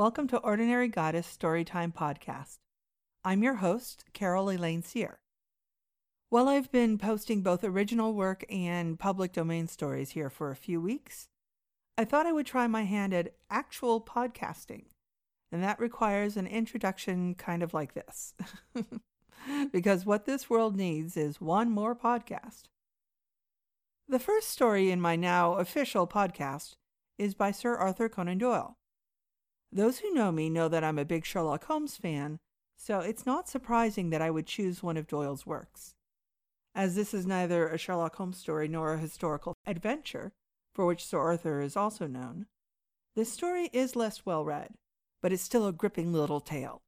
Welcome to Ordinary Goddess Storytime Podcast. I'm your host, Carol Elaine Sear. While I've been posting both original work and public domain stories here for a few weeks, I thought I would try my hand at actual podcasting. And that requires an introduction kind of like this. because what this world needs is one more podcast. The first story in my now official podcast is by Sir Arthur Conan Doyle. Those who know me know that I'm a big Sherlock Holmes fan, so it's not surprising that I would choose one of Doyle's works. As this is neither a Sherlock Holmes story nor a historical adventure, for which Sir Arthur is also known, this story is less well read, but it's still a gripping little tale.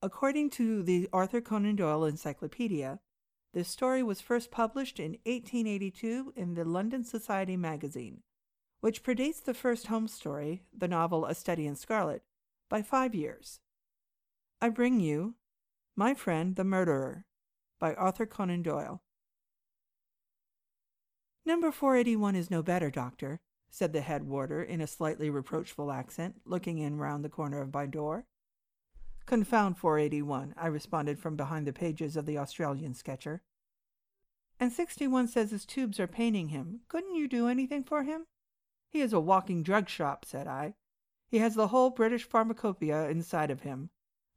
According to the Arthur Conan Doyle Encyclopedia, this story was first published in 1882 in the London Society magazine, which predates the first home story, the novel A Study in Scarlet, by five years. I bring you My Friend the Murderer by Arthur Conan Doyle. Number 481 is no better, Doctor, said the head warder in a slightly reproachful accent, looking in round the corner of my door. Confound 481, I responded from behind the pages of the Australian sketcher. And 61 says his tubes are paining him. Couldn't you do anything for him? He is a walking drug shop, said I. He has the whole British pharmacopoeia inside of him.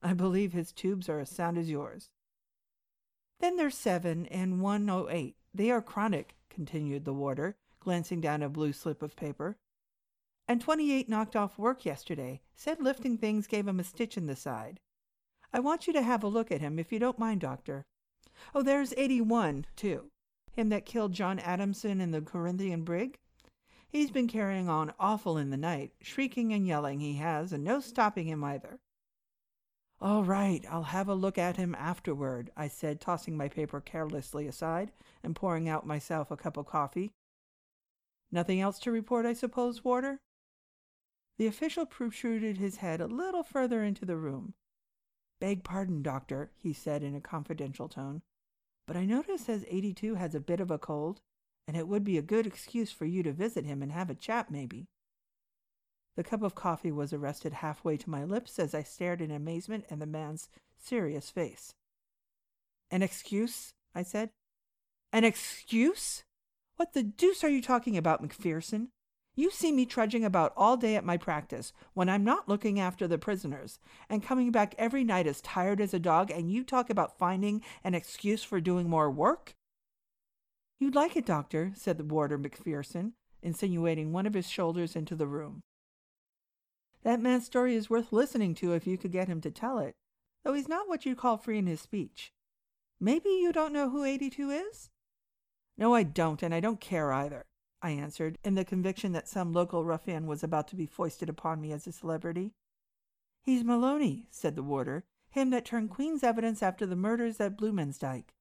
I believe his tubes are as sound as yours. Then there's seven and 108. They are chronic, continued the warder, glancing down a blue slip of paper. And 28 knocked off work yesterday. Said lifting things gave him a stitch in the side. I want you to have a look at him, if you don't mind, Doctor. Oh, there's 81, too. Him that killed John Adamson in the Corinthian brig. He's been carrying on awful in the night, shrieking and yelling he has, and no stopping him either. All right, I'll have a look at him afterward, I said, tossing my paper carelessly aside and pouring out myself a cup of coffee. Nothing else to report, I suppose, Warder? The official protruded his head a little further into the room. Beg pardon, doctor, he said in a confidential tone, but I notice as 82 has a bit of a cold, and it would be a good excuse for you to visit him and have a chat, maybe. The cup of coffee was arrested halfway to my lips as I stared in amazement at the man's serious face. An excuse? I said. An excuse? What the deuce are you talking about, McPherson? You see me trudging about all day at my practice when I'm not looking after the prisoners, and coming back every night as tired as a dog, and you talk about finding an excuse for doing more work? You'd like it, Doctor, said the warder McPherson, insinuating one of his shoulders into the room. That man's story is worth listening to if you could get him to tell it, though he's not what you'd call free in his speech. Maybe you don't know who 82 is? No, I don't, and I don't care either. I answered, in the conviction that some local ruffian was about to be foisted upon me as a celebrity. He's Maloney, said the warder, him that turned Queen's evidence after the murders at Bluemansdyke.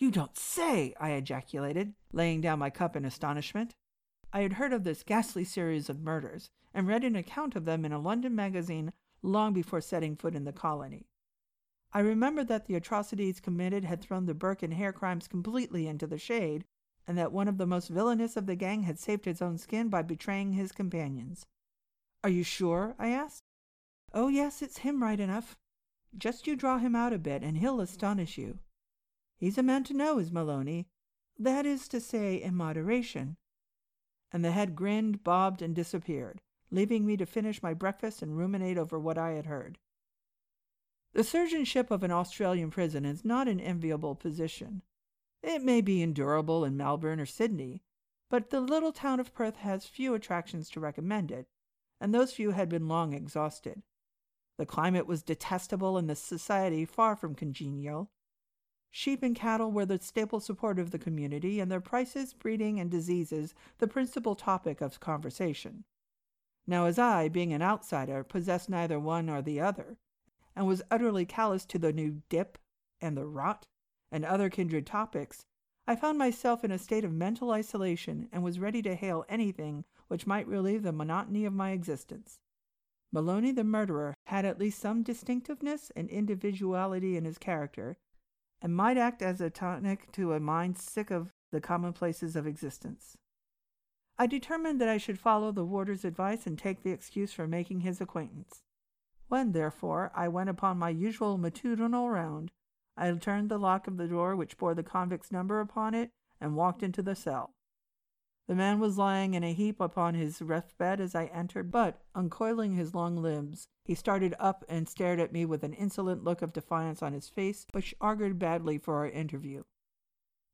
You don't say, I ejaculated, laying down my cup in astonishment. I had heard of this ghastly series of murders, and read an account of them in a London magazine long before setting foot in the colony. I remembered that the atrocities committed had thrown the Burke and Hare crimes completely into the shade, and that one of the most villainous of the gang had saved his own skin by betraying his companions. Are you sure? I asked. Oh, yes, it's him right enough. Just you draw him out a bit, and he'll astonish you. He's a man to know, is Maloney. That is to say, in moderation. And the head grinned, bobbed, and disappeared, leaving me to finish my breakfast and ruminate over what I had heard. The surgeonship of an Australian prison is not an enviable position. It may be endurable in Melbourne or Sydney, but the little town of Perth has few attractions to recommend it, and those few had been long exhausted. The climate was detestable and the society far from congenial. Sheep and cattle were the staple support of the community, and their prices, breeding, and diseases the principal topic of conversation. Now, as I, being an outsider, possessed neither one nor the other, and was utterly callous to the new dip and the rot, and other kindred topics, I found myself in a state of mental isolation and was ready to hail anything which might relieve the monotony of my existence. Maloney the murderer had at least some distinctiveness and individuality in his character, and might act as a tonic to a mind sick of the commonplaces of existence. I determined that I should follow the warder's advice and take the excuse for making his acquaintance. When, therefore, I went upon my usual matutinal round, I turned the lock of the door which bore the convict's number upon it and walked into the cell. The man was lying in a heap upon his rough bed as I entered, but, uncoiling his long limbs, he started up and stared at me with an insolent look of defiance on his face, which augured badly for our interview.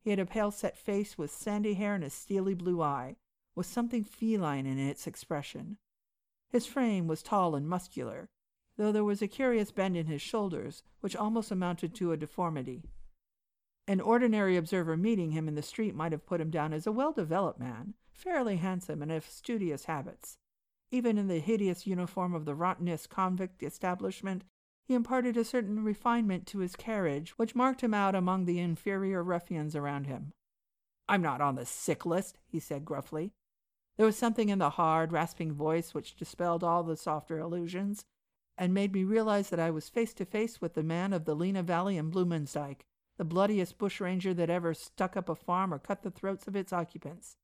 He had a pale set face with sandy hair and a steely blue eye, with something feline in its expression. His frame was tall and muscular, though there was a curious bend in his shoulders, which almost amounted to a deformity. An ordinary observer meeting him in the street might have put him down as a well developed man, fairly handsome and of studious habits. Even in the hideous uniform of the rottenest convict establishment, he imparted a certain refinement to his carriage which marked him out among the inferior ruffians around him. I'm not on the sick list, he said gruffly. There was something in the hard, rasping voice which dispelled all the softer illusions, and made me realize that I was face to face with the man of the Lena Valley and Bluemansdyke, the bloodiest bushranger that ever stuck up a farm or cut the throats of its occupants.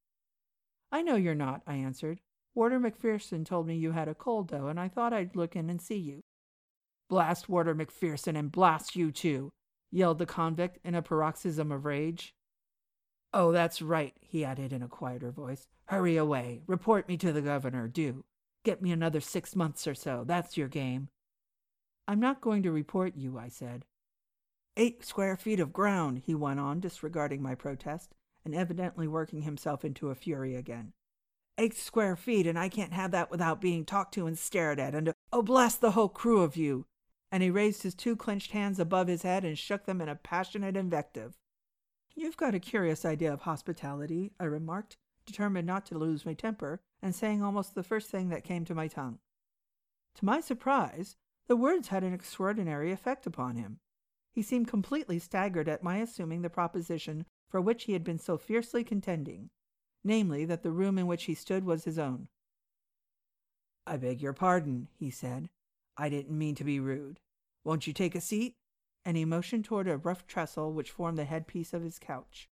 I know you're not, I answered. Warder McPherson told me you had a cold, though, and I thought I'd look in and see you. Blast Warder McPherson and blast you too, yelled the convict in a paroxysm of rage. Oh, that's right, he added in a quieter voice. Hurry away. Report me to the governor, do. Get me another six months or so. That's your game. I'm not going to report you, I said. Eight square feet of ground, he went on, disregarding my protest, and evidently working himself into a fury again. Eight square feet, and I can't have that without being talked to and stared at, and oh, blast the whole crew of you! And he raised his two clenched hands above his head and shook them in a passionate invective. You've got a curious idea of hospitality, I remarked, determined not to lose my temper, and saying almost the first thing that came to my tongue. To my surprise, the words had an extraordinary effect upon him. He seemed completely staggered at my assuming the proposition for which he had been so fiercely contending, namely, that the room in which he stood was his own. I beg your pardon, he said. I didn't mean to be rude. Won't you take a seat? And he motioned toward a rough trestle which formed the headpiece of his couch.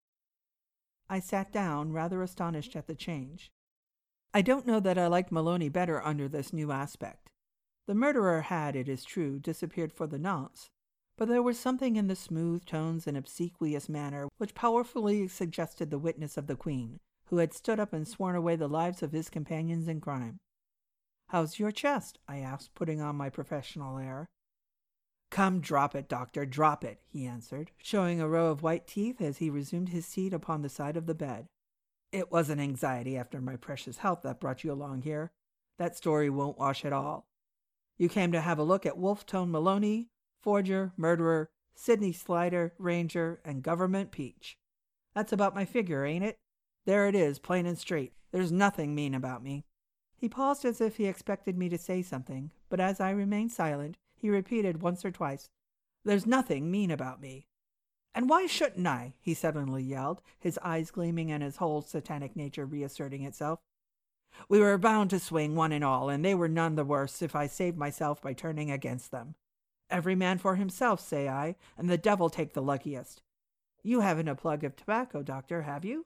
I sat down, rather astonished at the change. I don't know that I liked Maloney better under this new aspect. The murderer had, it is true, disappeared for the nonce, but there was something in the smooth tones and obsequious manner which powerfully suggested the witness of the Queen, who had stood up and sworn away the lives of his companions in crime. How's your chest? I asked, putting on my professional air. Come, drop it, doctor, drop it, he answered, showing a row of white teeth as he resumed his seat upon the side of the bed. It wasn't anxiety after my precious health that brought you along here. That story won't wash at all. You came to have a look at Wolf Tone Maloney, forger, murderer, Sydney Slider, ranger, and government peach. That's about my figure, ain't it? There it is, plain and straight. There's nothing mean about me. He paused as if he expected me to say something, but as I remained silent, he repeated once or twice, There's nothing mean about me. And why shouldn't I? he suddenly yelled, his eyes gleaming and his whole satanic nature reasserting itself. We were bound to swing, one and all, and they were none the worse if I saved myself by turning against them. Every man for himself, say I, and the devil take the luckiest. You haven't a plug of tobacco, doctor, have you?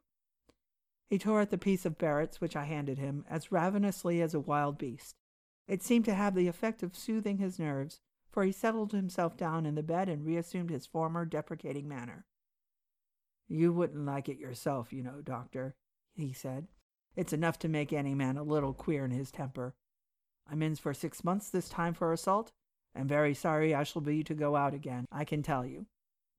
He tore at the piece of Barrett's which I handed him as ravenously as a wild beast. It seemed to have the effect of soothing his nerves, for he settled himself down in the bed and reassumed his former deprecating manner. You wouldn't like it yourself, you know, doctor, he said. It's enough to make any man a little queer in his temper. I'm in for six months this time for assault, and very sorry I shall be to go out again, I can tell you.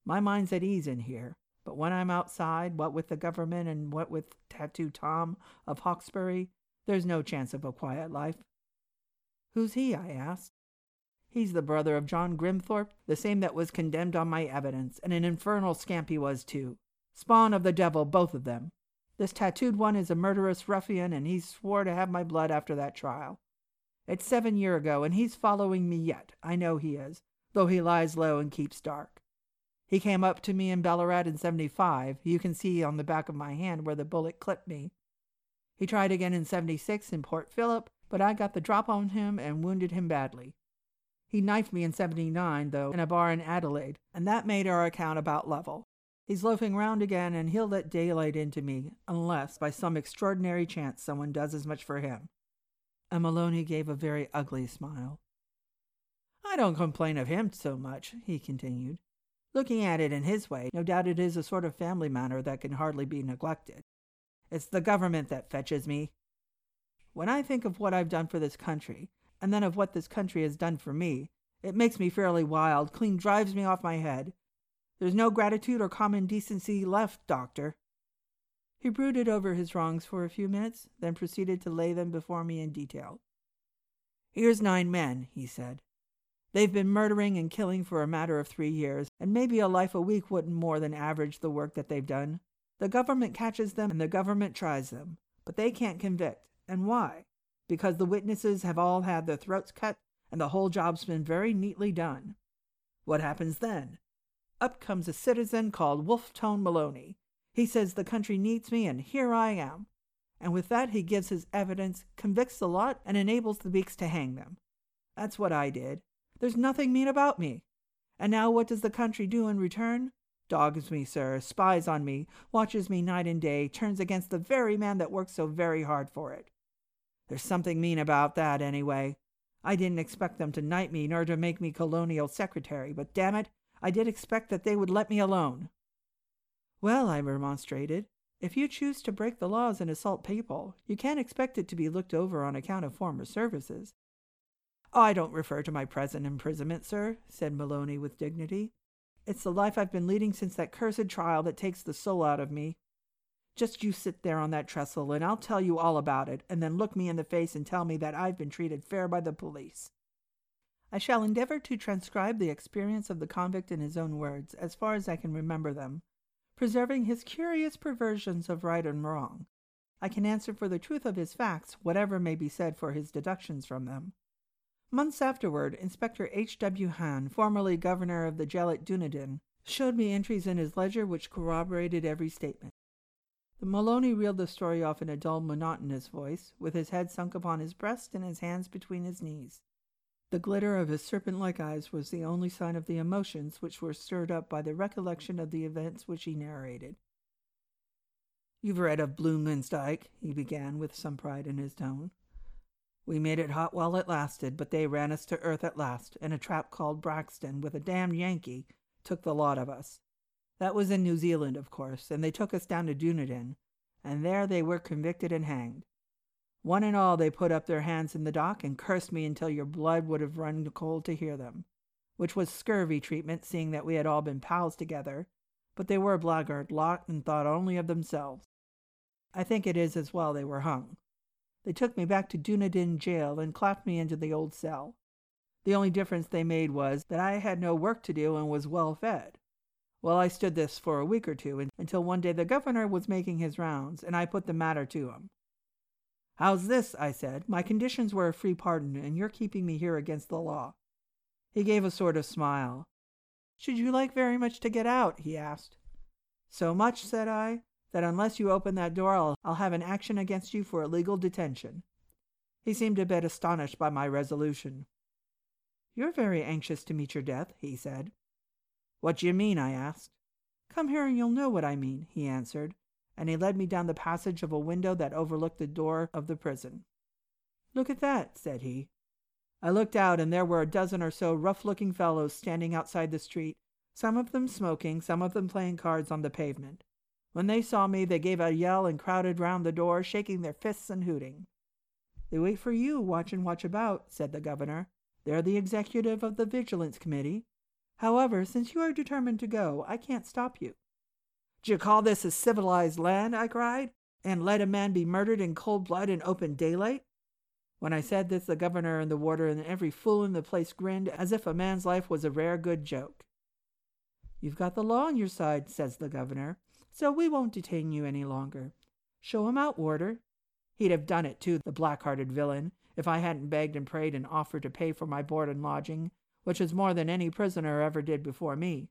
My mind's at ease in here, but when I'm outside, what with the government and what with Tattoo Tom of Hawkesbury, there's no chance of a quiet life. Who's he? I asked. He's the brother of John Grimthorpe, the same that was condemned on my evidence, and an infernal scamp he was too. Spawn of the devil, both of them. This tattooed one is a murderous ruffian, and he swore to have my blood after that trial. It's seven year ago, and he's following me yet. I know he is, though he lies low and keeps dark. He came up to me in Ballarat in 75. You can see on the back of my hand where the bullet clipped me. He tried again in 76 in Port Phillip, but I got the drop on him and wounded him badly. He knifed me in 79, though, in a bar in Adelaide, and that made our account about level. He's loafing round again, and he'll let daylight into me, unless by some extraordinary chance someone does as much for him. And Maloney gave a very ugly smile. I don't complain of him so much, he continued. Looking at it in his way, no doubt it is a sort of family matter that can hardly be neglected. It's the government that fetches me. When I think of what I've done for this country, and then of what this country has done for me, it makes me fairly wild, clean drives me off my head. There's no gratitude or common decency left, Doctor. He brooded over his wrongs for a few minutes, then proceeded to lay them before me in detail. Here's nine men, he said. They've been murdering and killing for a matter of three years, and maybe a life a week wouldn't more than average the work that they've done. The government catches them and the government tries them, but they can't convict. And why? Because the witnesses have all had their throats cut and the whole job's been very neatly done. What happens then? Up comes a citizen called Wolfe Tone Maloney. He says the country needs me, and here I am. And with that, he gives his evidence, convicts the lot, and enables the Beaks to hang them. That's what I did. There's nothing mean about me. And now what does the country do in return? Dogs me, sir, spies on me, watches me night and day, turns against the very man that works so very hard for it. There's something mean about that, anyway. I didn't expect them to knight me nor to make me colonial secretary, but damn it, I did expect that they would let me alone. Well, I remonstrated, if you choose to break the laws and assault people, you can't expect it to be looked over on account of former services. I don't refer to my present imprisonment, sir, said Maloney with dignity. It's the life I've been leading since that cursed trial that takes the soul out of me. Just you sit there on that trestle, and I'll tell you all about it, and then look me in the face and tell me that I've been treated fair by the police. I shall endeavor to transcribe the experience of the convict in his own words, as far as I can remember them, preserving his curious perversions of right and wrong. I can answer for the truth of his facts, whatever may be said for his deductions from them. Months afterward, Inspector H. W. Hahn, formerly governor of the jail at Dunedin, showed me entries in his ledger which corroborated every statement. The Maloney reeled the story off in a dull, monotonous voice, with his head sunk upon his breast and his hands between his knees. The glitter of his serpent like eyes was the only sign of the emotions which were stirred up by the recollection of the events which he narrated. You've read of Bluemansdyke, he began with some pride in his tone. We made it hot while it lasted, but they ran us to earth at last, and a trap called Braxton, with a damned Yankee, took the lot of us. That was in New Zealand, of course, and they took us down to Dunedin, and there they were convicted and hanged. One and all they put up their hands in the dock and cursed me until your blood would have run cold to hear them, which was scurvy treatment, seeing that we had all been pals together, but they were a blackguard lot and thought only of themselves. I think it is as well they were hung. They took me back to Dunedin jail and clapped me into the old cell. The only difference they made was that I had no work to do and was well fed. Well, I stood this for a week or two until one day the governor was making his rounds, and I put the matter to him. How's this? I said. My conditions were a free pardon, and you're keeping me here against the law. He gave a sort of smile. Should you like very much to get out? he asked. So much, said I, that unless you open that door, I'll, I'll have an action against you for illegal detention. He seemed a bit astonished by my resolution. You're very anxious to meet your death, he said. What do you mean? I asked. Come here and you'll know what I mean, he answered, and he led me down the passage of a window that overlooked the door of the prison. Look at that, said he. I looked out, and there were a dozen or so rough looking fellows standing outside the street, some of them smoking, some of them playing cards on the pavement. When they saw me, they gave a yell and crowded round the door, shaking their fists and hooting. They wait for you, watch and watch about, said the governor. They're the executive of the Vigilance Committee. However, since you are determined to go, I can't stop you. D'you call this a civilized land? I cried. And let a man be murdered in cold blood in open daylight? When I said this, the governor and the warder and every fool in the place grinned as if a man's life was a rare good joke. You've got the law on your side, says the governor, so we won't detain you any longer. Show him out, warder. He'd have done it, too, the black-hearted villain, if I hadn't begged and prayed and offered to pay for my board and lodging, which is more than any prisoner ever did before me.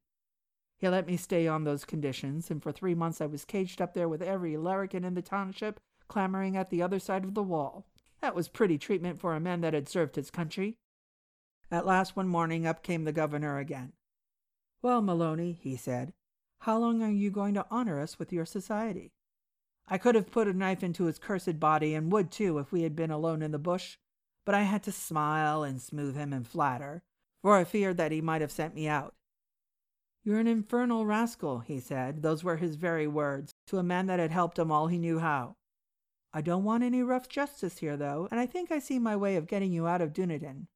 He let me stay on those conditions, and for three months I was caged up there with every larrikin in the township clamoring at the other side of the wall. That was pretty treatment for a man that had served his country. At last one morning up came the governor again. Well, Maloney, he said, How long are you going to honor us with your society? I could have put a knife into his cursed body, and would too if we had been alone in the bush, but I had to smile and smooth him and flatter, for I feared that he might have sent me out. You're an infernal rascal, he said. Those were his very words, to a man that had helped him all he knew how. I don't want any rough justice here, though, and I think I see my way of getting you out of Dunedin.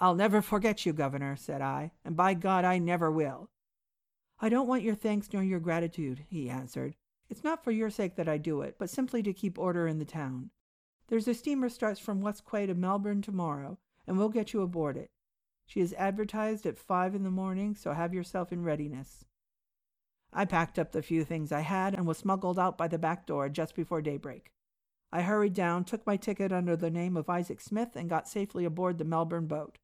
I'll never forget you, Governor, said I, and by God I never will. I don't want your thanks nor your gratitude, he answered. It's not for your sake that I do it, but simply to keep order in the town. There's a steamer starts from West Quay to Melbourne tomorrow, and we'll get you aboard it. She is advertised at five in the morning, so have yourself in readiness. I packed up the few things I had and was smuggled out by the back door just before daybreak. I hurried down, took my ticket under the name of Isaac Smith, and got safely aboard the Melbourne boat.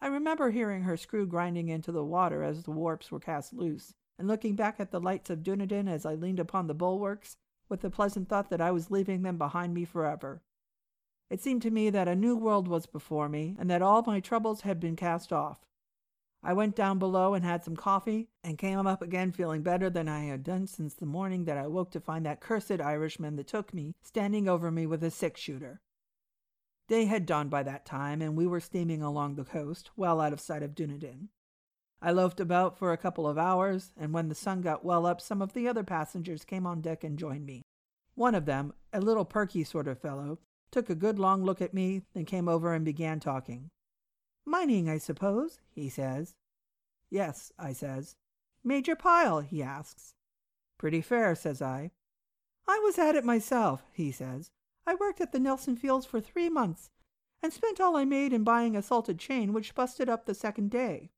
I remember hearing her screw grinding into the water as the warps were cast loose, and looking back at the lights of Dunedin as I leaned upon the bulwarks, with the pleasant thought that I was leaving them behind me forever. It seemed to me that a new world was before me, and that all my troubles had been cast off. I went down below and had some coffee, and came up again feeling better than I had done since the morning that I woke to find that cursed Irishman that took me standing over me with a six shooter. Day had dawned by that time, and we were steaming along the coast, well out of sight of Dunedin. I loafed about for a couple of hours, and when the sun got well up, some of the other passengers came on deck and joined me. One of them, a little perky sort of fellow, took a good long look at me, then came over and began talking. Mining, I suppose, he says. Yes, I says. Made your pile, he asks. Pretty fair, says I. I was at it myself, he says. I worked at the Nelson Fields for three months, and spent all I made in buying a salted chain which busted up the second day.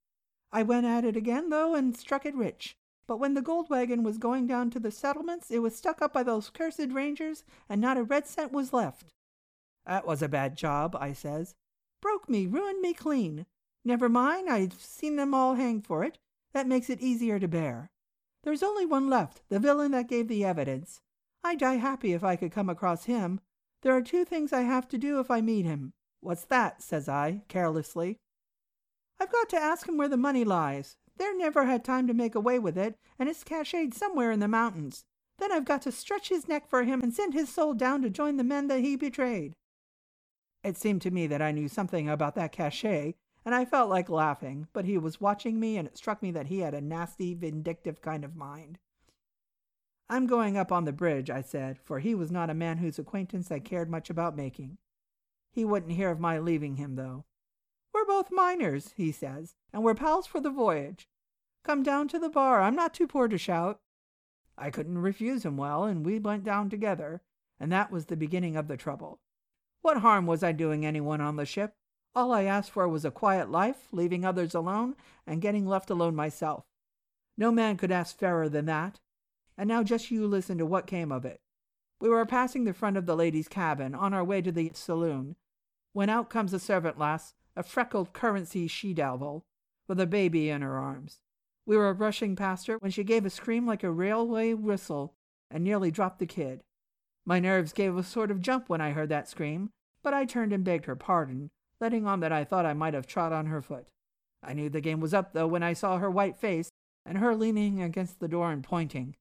I went at it again, though, and struck it rich. But when the gold wagon was going down to the settlements, it was stuck up by those cursed rangers, and not a red cent was left. That was a bad job, I says. Broke me, ruined me clean. Never mind, I've seen them all hang for it. That makes it easier to bear. There's only one left, the villain that gave the evidence. I'd die happy if I could come across him. There are two things I have to do if I meet him. What's that? says I, carelessly. I've got to ask him where the money lies. There never had time to make away with it, and it's cached somewhere in the mountains. Then I've got to stretch his neck for him and send his soul down to join the men that he betrayed. It seemed to me that I knew something about that cachet, and I felt like laughing, but he was watching me, and it struck me that he had a nasty, vindictive kind of mind. I'm going up on the bridge, I said, for he was not a man whose acquaintance I cared much about making. He wouldn't hear of my leaving him, though. We're both miners, he says, and we're pals for the voyage. Come down to the bar. I'm not too poor to shout. I couldn't refuse him well, and we went down together, and that was the beginning of the trouble. What harm was I doing anyone on the ship? All I asked for was a quiet life, leaving others alone, and getting left alone myself. No man could ask fairer than that. And now just you listen to what came of it. We were passing the front of the ladies' cabin, on our way to the saloon, when out comes a servant lass, a freckled currency she-devil, with a baby in her arms. We were rushing past her when she gave a scream like a railway whistle and nearly dropped the kid. My nerves gave a sort of jump when I heard that scream, but I turned and begged her pardon, letting on that I thought I might have trod on her foot. I knew the game was up, though, when I saw her white face and her leaning against the door and pointing.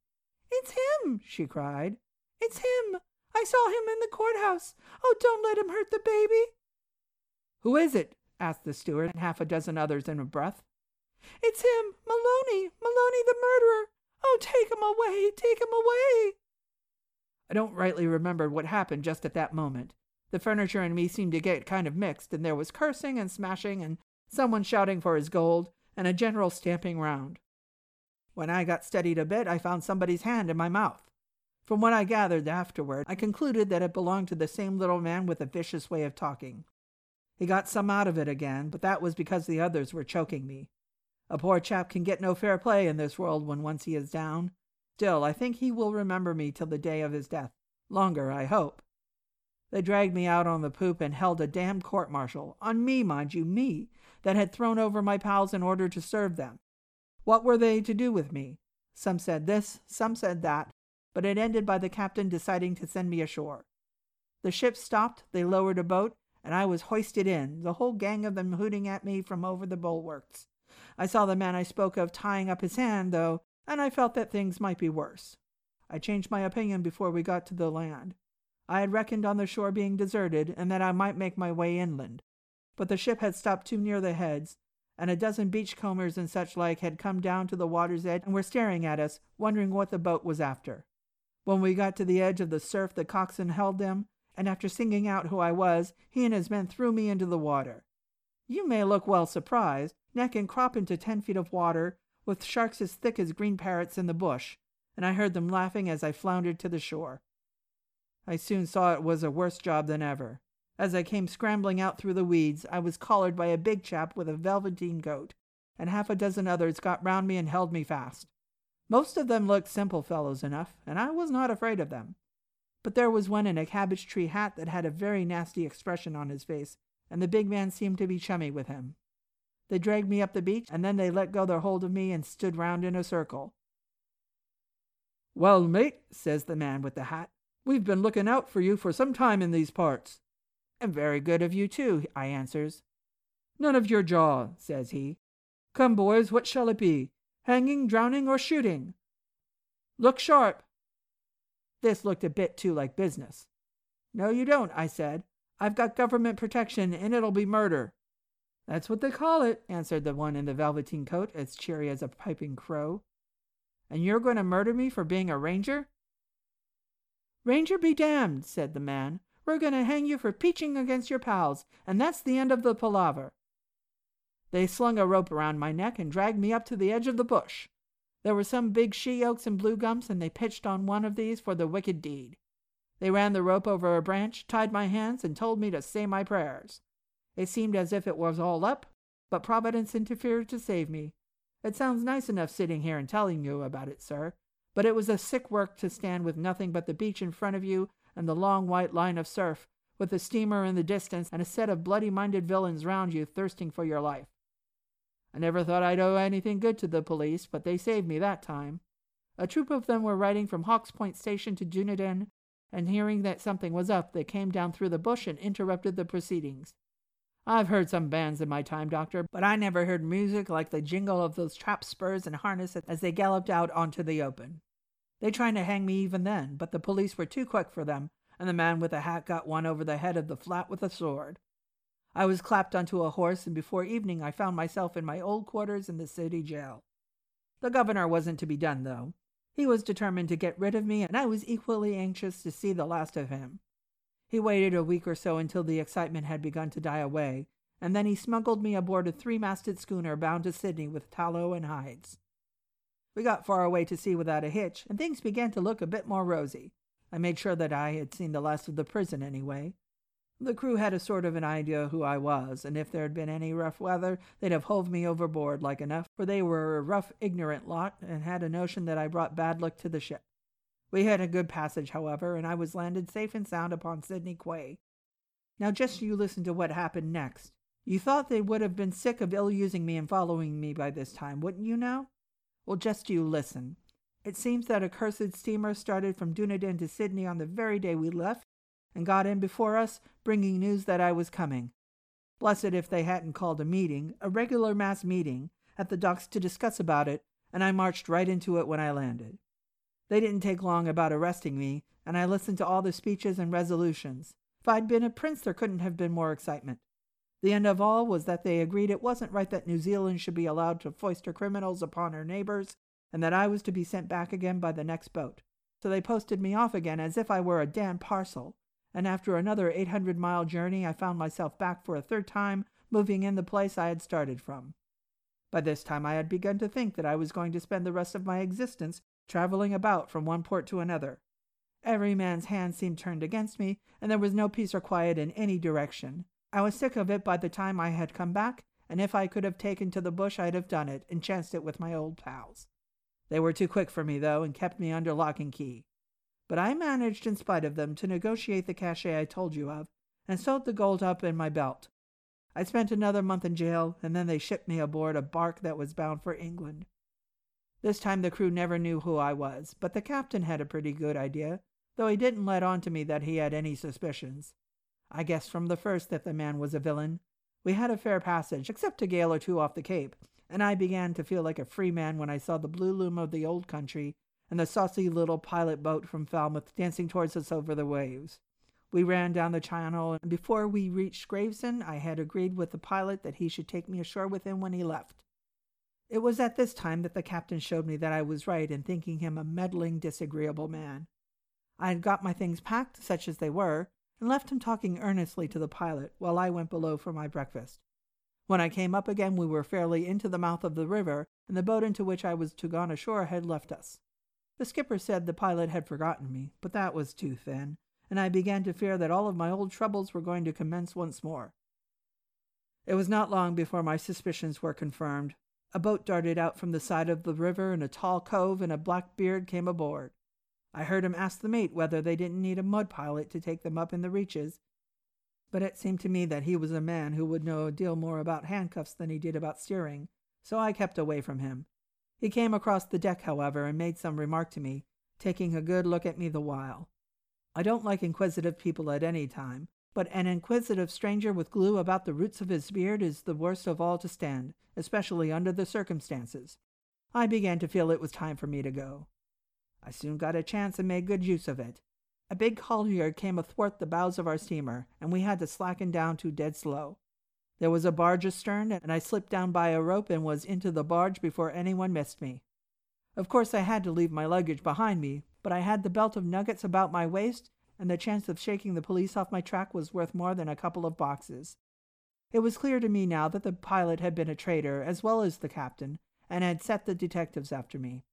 It's him, she cried. It's him. I saw him in the courthouse. Oh, don't let him hurt the baby. Who is it? asked the steward and half a dozen others in a breath. It's him, Maloney, Maloney the murderer. Oh, take him away, take him away. I don't rightly remember what happened just at that moment. The furniture and me seemed to get kind of mixed, and there was cursing and smashing, and someone shouting for his gold, and a general stamping round. When I got steadied a bit, I found somebody's hand in my mouth. From what I gathered afterward, I concluded that it belonged to the same little man with a vicious way of talking. He got some out of it again, but that was because the others were choking me. A poor chap can get no fair play in this world when once he is down. Still, I think he will remember me till the day of his death. Longer, I hope. They dragged me out on the poop and held a damned court martial, on me, mind you, me, that had thrown over my pals in order to serve them. What were they to do with me? Some said this, some said that, but it ended by the captain deciding to send me ashore. The ship stopped, they lowered a boat, and I was hoisted in, the whole gang of them hooting at me from over the bulwarks. I saw the man I spoke of tying up his hand, though and I felt that things might be worse. I changed my opinion before we got to the land. I had reckoned on the shore being deserted and that I might make my way inland. But the ship had stopped too near the heads, and a dozen beachcombers and such like had come down to the water's edge and were staring at us, wondering what the boat was after. When we got to the edge of the surf, the coxswain held them, and after singing out who I was, he and his men threw me into the water. You may look well surprised, neck and crop into ten feet of water, with sharks as thick as green parrots in the bush, and I heard them laughing as I floundered to the shore. I soon saw it was a worse job than ever. As I came scrambling out through the weeds, I was collared by a big chap with a velveteen coat, and half a dozen others got round me and held me fast. Most of them looked simple fellows enough, and I was not afraid of them. But there was one in a cabbage tree hat that had a very nasty expression on his face, and the big man seemed to be chummy with him. They dragged me up the beach, and then they let go their hold of me and stood round in a circle. Well, mate, says the man with the hat, we've been looking out for you for some time in these parts. And very good of you, too, I answers. None of your jaw, says he. Come, boys, what shall it be? Hanging, drowning, or shooting? Look sharp. This looked a bit too like business. No, you don't, I said. I've got government protection, and it'll be murder. That's what they call it, answered the one in the velveteen coat, as cheery as a piping crow. And you're going to murder me for being a ranger? Ranger be damned, said the man. We're going to hang you for peaching against your pals, and that's the end of the palaver. They slung a rope around my neck and dragged me up to the edge of the bush. There were some big she oaks and blue gums, and they pitched on one of these for the wicked deed. They ran the rope over a branch, tied my hands, and told me to say my prayers. It seemed as if it was all up, but Providence interfered to save me. It sounds nice enough sitting here and telling you about it, sir, but it was a sick work to stand with nothing but the beach in front of you and the long white line of surf, with the steamer in the distance and a set of bloody minded villains round you thirsting for your life. I never thought I'd owe anything good to the police, but they saved me that time. A troop of them were riding from Hawks Point Station to Dunedin, and hearing that something was up, they came down through the bush and interrupted the proceedings. I've heard some bands in my time, Doctor, but I never heard music like the jingle of those trap spurs and harness as they galloped out onto the open. They tried to hang me even then, but the police were too quick for them, and the man with the hat got one over the head of the flat with a sword. I was clapped onto a horse, and before evening I found myself in my old quarters in the city jail. The governor wasn't to be done, though. He was determined to get rid of me, and I was equally anxious to see the last of him. He waited a week or so until the excitement had begun to die away, and then he smuggled me aboard a three masted schooner bound to Sydney with tallow and hides. We got far away to sea without a hitch, and things began to look a bit more rosy. I made sure that I had seen the last of the prison anyway. The crew had a sort of an idea who I was, and if there had been any rough weather, they'd have hove me overboard like enough, for they were a rough, ignorant lot, and had a notion that I brought bad luck to the ship. We had a good passage, however, and I was landed safe and sound upon Sydney Quay. Now just you listen to what happened next. You thought they would have been sick of ill using me and following me by this time, wouldn't you now? Well, just you listen. It seems that a cursed steamer started from Dunedin to Sydney on the very day we left, and got in before us, bringing news that I was coming. Blessed if they hadn't called a meeting, a regular mass meeting, at the docks to discuss about it, and I marched right into it when I landed. They didn't take long about arresting me, and I listened to all the speeches and resolutions. If I'd been a prince, there couldn't have been more excitement. The end of all was that they agreed it wasn't right that New Zealand should be allowed to foist her criminals upon her neighbors, and that I was to be sent back again by the next boat. So they posted me off again as if I were a damned parcel, and after another 800 mile journey, I found myself back for a third time, moving in the place I had started from. By this time, I had begun to think that I was going to spend the rest of my existence traveling about from one port to another. Every man's hand seemed turned against me, and there was no peace or quiet in any direction. I was sick of it by the time I had come back, and if I could have taken to the bush, I'd have done it and chanced it with my old pals. They were too quick for me, though, and kept me under lock and key. But I managed, in spite of them, to negotiate the cachet I told you of, and sewed the gold up in my belt. I spent another month in jail, and then they shipped me aboard a bark that was bound for England. This time the crew never knew who I was, but the captain had a pretty good idea, though he didn't let on to me that he had any suspicions. I guessed from the first that the man was a villain. We had a fair passage, except a gale or two off the Cape, and I began to feel like a free man when I saw the blue loom of the old country and the saucy little pilot boat from Falmouth dancing towards us over the waves. We ran down the channel, and before we reached Gravesend, I had agreed with the pilot that he should take me ashore with him when he left. It was at this time that the captain showed me that I was right in thinking him a meddling, disagreeable man. I had got my things packed, such as they were, and left him talking earnestly to the pilot while I went below for my breakfast. When I came up again, we were fairly into the mouth of the river, and the boat into which I was to go ashore had left us. The skipper said the pilot had forgotten me, but that was too thin, and I began to fear that all of my old troubles were going to commence once more. It was not long before my suspicions were confirmed. A boat darted out from the side of the river, in a tall cove and a black beard came aboard. I heard him ask the mate whether they didn't need a mud pilot to take them up in the reaches, but it seemed to me that he was a man who would know a deal more about handcuffs than he did about steering, so I kept away from him. He came across the deck, however, and made some remark to me, taking a good look at me the while. I don't like inquisitive people at any time, but an inquisitive stranger with glue about the roots of his beard is the worst of all to stand, especially under the circumstances. I began to feel it was time for me to go. I soon got a chance and made good use of it. A big halyard came athwart the bows of our steamer, and we had to slacken down to dead slow. There was a barge astern, and I slipped down by a rope and was into the barge before anyone missed me. Of course, I had to leave my luggage behind me, but I had the belt of nuggets about my waist, and the chance of shaking the police off my track was worth more than a couple of boxes. It was clear to me now that the pilot had been a traitor, as well as the captain, and had set the detectives after me.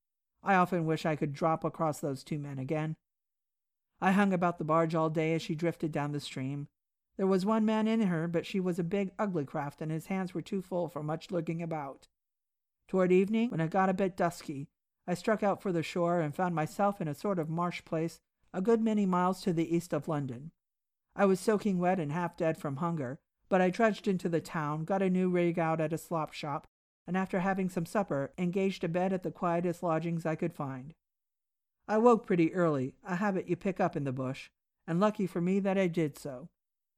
I often wish I could drop across those two men again. I hung about the barge all day as she drifted down the stream. There was one man in her, but she was a big, ugly craft, and his hands were too full for much looking about. Toward evening, when it got a bit dusky, I struck out for the shore and found myself in a sort of marsh place a good many miles to the east of London. I was soaking wet and half dead from hunger, but I trudged into the town, got a new rig out at a slop shop, and after having some supper, engaged a bed at the quietest lodgings I could find. I woke pretty early, a habit you pick up in the bush, and lucky for me that I did so.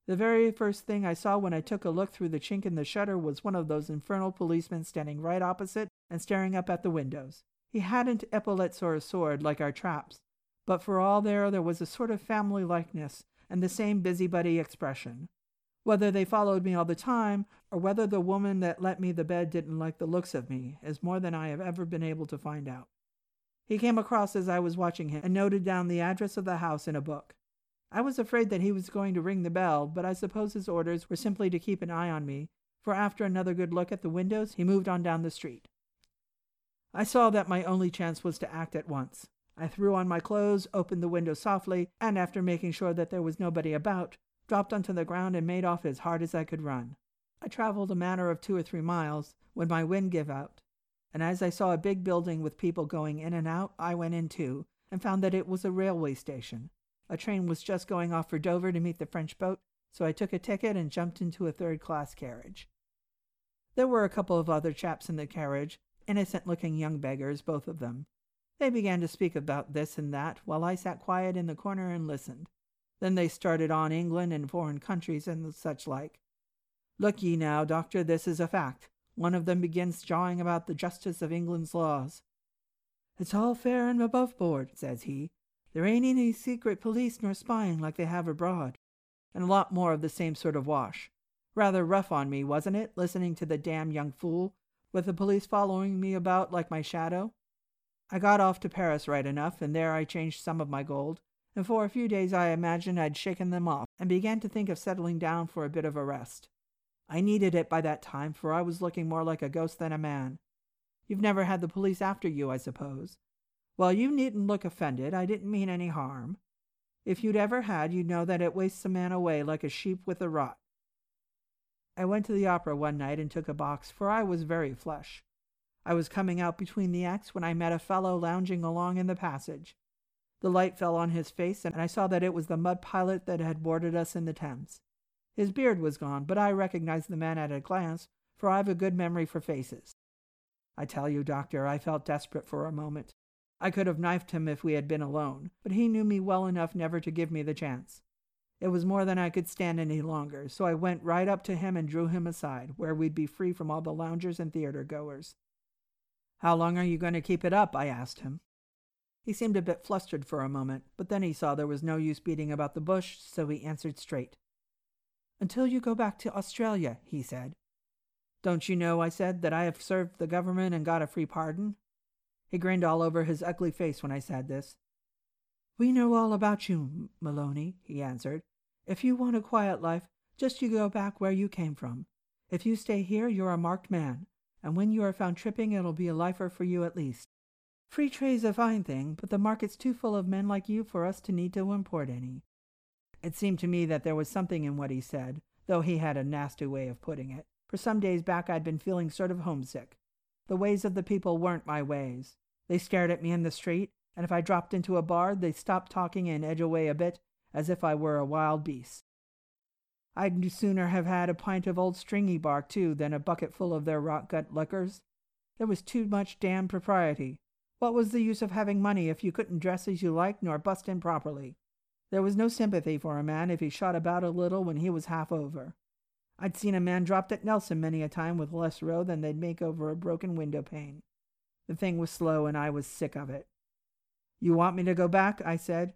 The very first thing I saw when I took a look through the chink in the shutter was one of those infernal policemen standing right opposite and staring up at the windows. He hadn't epaulets or a sword like our traps, but for all there there was a sort of family likeness and the same busybody expression. Whether they followed me all the time, or whether the woman that let me the bed didn't like the looks of me, is more than I have ever been able to find out. He came across as I was watching him and noted down the address of the house in a book. I was afraid that he was going to ring the bell, but I suppose his orders were simply to keep an eye on me, for after another good look at the windows, he moved on down the street. I saw that my only chance was to act at once. I threw on my clothes, opened the window softly, and after making sure that there was nobody about, dropped onto the ground and made off as hard as I could run. I traveled a matter of two or three miles when my wind gave out and as I saw a big building with people going in and out, I went in too, and found that it was a railway station. A train was just going off for Dover to meet the French boat, so I took a ticket and jumped into a third class carriage. There were a couple of other chaps in the carriage, innocent looking young beggars, both of them. They began to speak about this and that, while I sat quiet in the corner and listened. Then they started on England and foreign countries and such like. Look ye now, doctor, this is a fact. One of them begins jawing about the justice of England's laws. It's all fair and above board, says he. There ain't any secret police nor spying like they have abroad. And a lot more of the same sort of wash. Rather rough on me, wasn't it, listening to the damn young fool, with the police following me about like my shadow? I got off to Paris right enough, and there I changed some of my gold, and for a few days I imagined I'd shaken them off, and began to think of settling down for a bit of a rest. I needed it by that time, for I was looking more like a ghost than a man. You've never had the police after you, I suppose. Well, you needn't look offended. I didn't mean any harm. If you'd ever had, you'd know that it wastes a man away like a sheep with a rot. I went to the opera one night and took a box, for I was very flush. I was coming out between the acts when I met a fellow lounging along in the passage. The light fell on his face, and I saw that it was the mud pilot that had boarded us in the Thames. His beard was gone, but I recognized the man at a glance, for I've a good memory for faces. I tell you, doctor, I felt desperate for a moment. I could have knifed him if we had been alone, but he knew me well enough never to give me the chance. It was more than I could stand any longer, so I went right up to him and drew him aside, where we'd be free from all the loungers and theater goers. How long are you going to keep it up? I asked him. He seemed a bit flustered for a moment, but then he saw there was no use beating about the bush, so he answered straight. Until you go back to Australia, he said. Don't you know, I said, that I have served the government and got a free pardon? He grinned all over his ugly face when I said this. We know all about you, Maloney, he answered. If you want a quiet life, just you go back where you came from. If you stay here, you're a marked man, and when you are found tripping, it'll be a lifer for you at least. Free trade's a fine thing, but the market's too full of men like you for us to need to import any. It seemed to me that there was something in what he said, though he had a nasty way of putting it. For some days back I'd been feeling sort of homesick. The ways of the people weren't my ways. They stared at me in the street, and if I dropped into a bar, they'd stop talking and edge away a bit, as if I were a wild beast. I'd sooner have had a pint of old stringy bark, too, than a bucket full of their rot gut liquors. There was too much damned propriety. What was the use of having money if you couldn't dress as you liked nor bust in properly? There was no sympathy for a man if he shot about a little when he was half over. I'd seen a man dropped at Nelson many a time with less row than they'd make over a broken window pane. The thing was slow, and I was sick of it. You want me to go back? I said.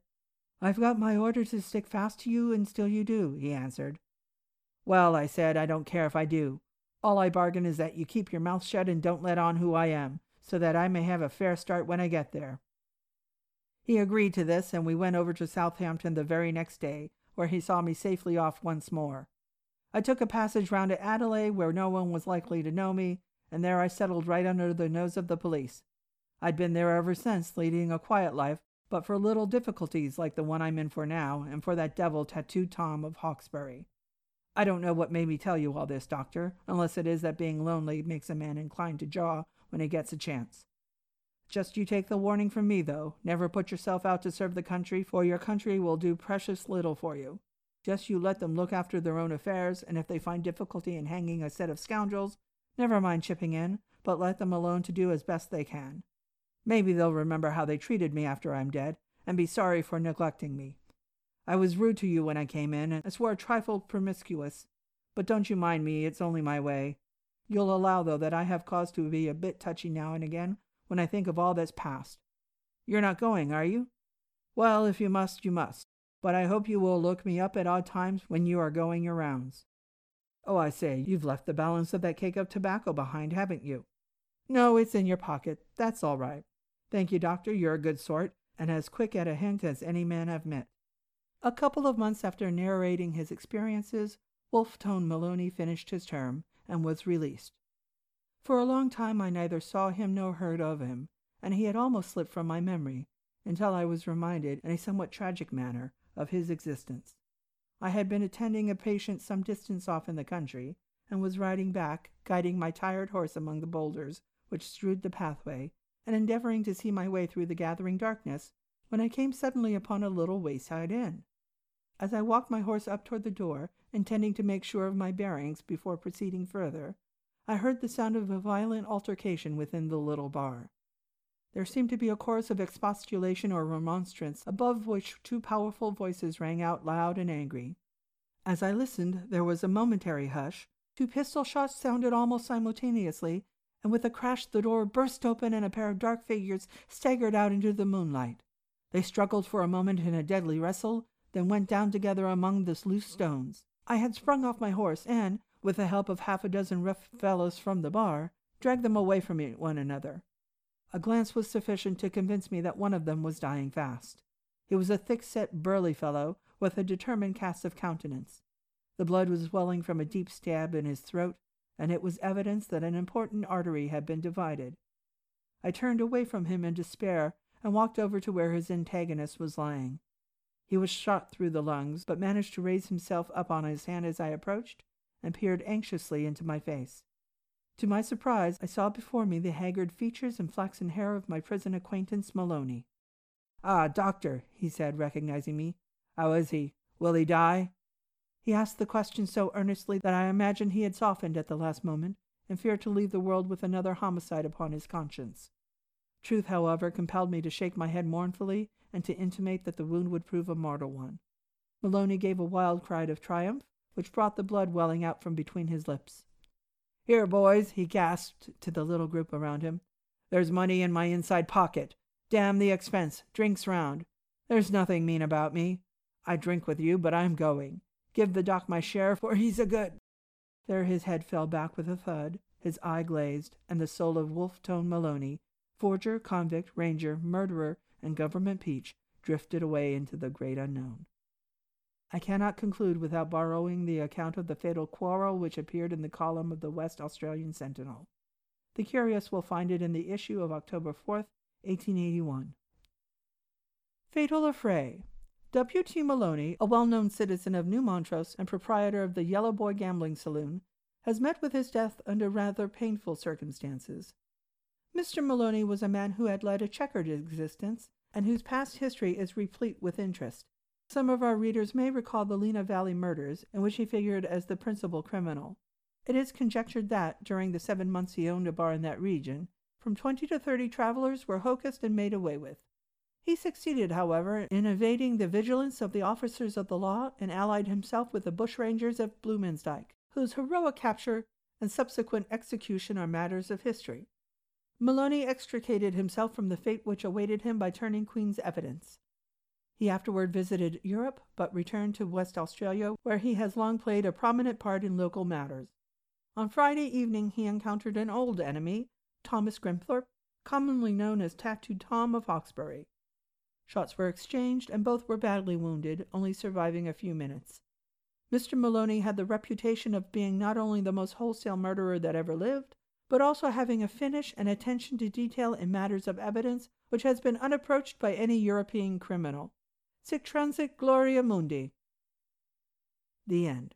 I've got my orders to stick fast to you, and still you do, he answered. Well, I said, I don't care if I do. All I bargain is that you keep your mouth shut and don't let on who I am, so that I may have a fair start when I get there. He agreed to this, and we went over to Southampton the very next day, where he saw me safely off once more. I took a passage round to Adelaide, where no one was likely to know me, and there I settled right under the nose of the police. I'd been there ever since, leading a quiet life, but for little difficulties like the one I'm in for now, and for that devil tattooed Tom of Hawkesbury. I don't know what made me tell you all this, Doctor, unless it is that being lonely makes a man inclined to jaw when he gets a chance. Just you take the warning from me, though. Never put yourself out to serve the country, for your country will do precious little for you. Just you let them look after their own affairs, and if they find difficulty in hanging a set of scoundrels, never mind chipping in, but let them alone to do as best they can. Maybe they'll remember how they treated me after I'm dead, and be sorry for neglecting me. I was rude to you when I came in, and swore a trifle promiscuous. But don't you mind me, it's only my way. You'll allow, though, that I have cause to be a bit touchy now and again when I think of all that's past. You're not going, are you? Well, if you must, you must. But I hope you will look me up at odd times when you are going your rounds. Oh, I say, you've left the balance of that cake of tobacco behind, haven't you? No, it's in your pocket. That's all right. Thank you, Doctor. You're a good sort, and as quick at a hint as any man I've met. A couple of months after narrating his experiences, Wolfe Tone Maloney finished his term and was released. For a long time I neither saw him nor heard of him, and he had almost slipped from my memory, until I was reminded, in a somewhat tragic manner, of his existence. I had been attending a patient some distance off in the country, and was riding back, guiding my tired horse among the boulders which strewed the pathway, and endeavoring to see my way through the gathering darkness, when I came suddenly upon a little wayside inn. As I walked my horse up toward the door, intending to make sure of my bearings before proceeding further, I heard the sound of a violent altercation within the little bar. There seemed to be a chorus of expostulation or remonstrance, above which two powerful voices rang out loud and angry. As I listened, there was a momentary hush. Two pistol shots sounded almost simultaneously, and with a crash the door burst open and a pair of dark figures staggered out into the moonlight. They struggled for a moment in a deadly wrestle, then went down together among the loose stones. I had sprung off my horse and, with the help of half a dozen rough fellows from the bar, dragged them away from one another. A glance was sufficient to convince me that one of them was dying fast. He was a thick-set, burly fellow, with a determined cast of countenance. The blood was welling from a deep stab in his throat, and it was evidence that an important artery had been divided. I turned away from him in despair and walked over to where his antagonist was lying. He was shot through the lungs, but managed to raise himself up on his hand as I approached and peered anxiously into my face. To my surprise, I saw before me the haggard features and flaxen hair of my prison acquaintance Maloney. Ah, doctor, he said, recognizing me. How is he? Will he die? He asked the question so earnestly that I imagined he had softened at the last moment and feared to leave the world with another homicide upon his conscience. Truth, however, compelled me to shake my head mournfully and to intimate that the wound would prove a mortal one. Maloney gave a wild cry of triumph, which brought the blood welling out from between his lips. Here, boys, he gasped to the little group around him. There's money in my inside pocket. Damn the expense. Drinks round. There's nothing mean about me. I drink with you, but I'm going. Give the doc my share, for he's a good. There his head fell back with a thud, his eye glazed, and the soul of Wolfe Tone Maloney, forger, convict, ranger, murderer, and government peach, drifted away into the great unknown. I cannot conclude without borrowing the account of the fatal quarrel which appeared in the column of the West Australian Sentinel. The curious will find it in the issue of October 4th, 1881. Fatal Affray. W. T. Maloney, a well known citizen of New Montrose and proprietor of the Yellow Boy Gambling Saloon, has met with his death under rather painful circumstances. Mr. Maloney was a man who had led a checkered existence and whose past history is replete with interest. Some of our readers may recall the Lena Valley murders, in which he figured as the principal criminal. It is conjectured that, during the seven months he owned a bar in that region, from twenty to thirty travelers were hocussed and made away with. He succeeded, however, in evading the vigilance of the officers of the law and allied himself with the bushrangers of Bluemansdyke, whose heroic capture and subsequent execution are matters of history. Maloney extricated himself from the fate which awaited him by turning Queen's evidence. He afterward visited Europe, but returned to West Australia, where he has long played a prominent part in local matters. On Friday evening he encountered an old enemy, Thomas Grimthorpe, commonly known as Tattooed Tom of Hawkesbury. Shots were exchanged, and both were badly wounded, only surviving a few minutes. Mr. Maloney had the reputation of being not only the most wholesale murderer that ever lived, but also having a finish and attention to detail in matters of evidence which has been unapproached by any European criminal. Sic transit gloria mundi. The end.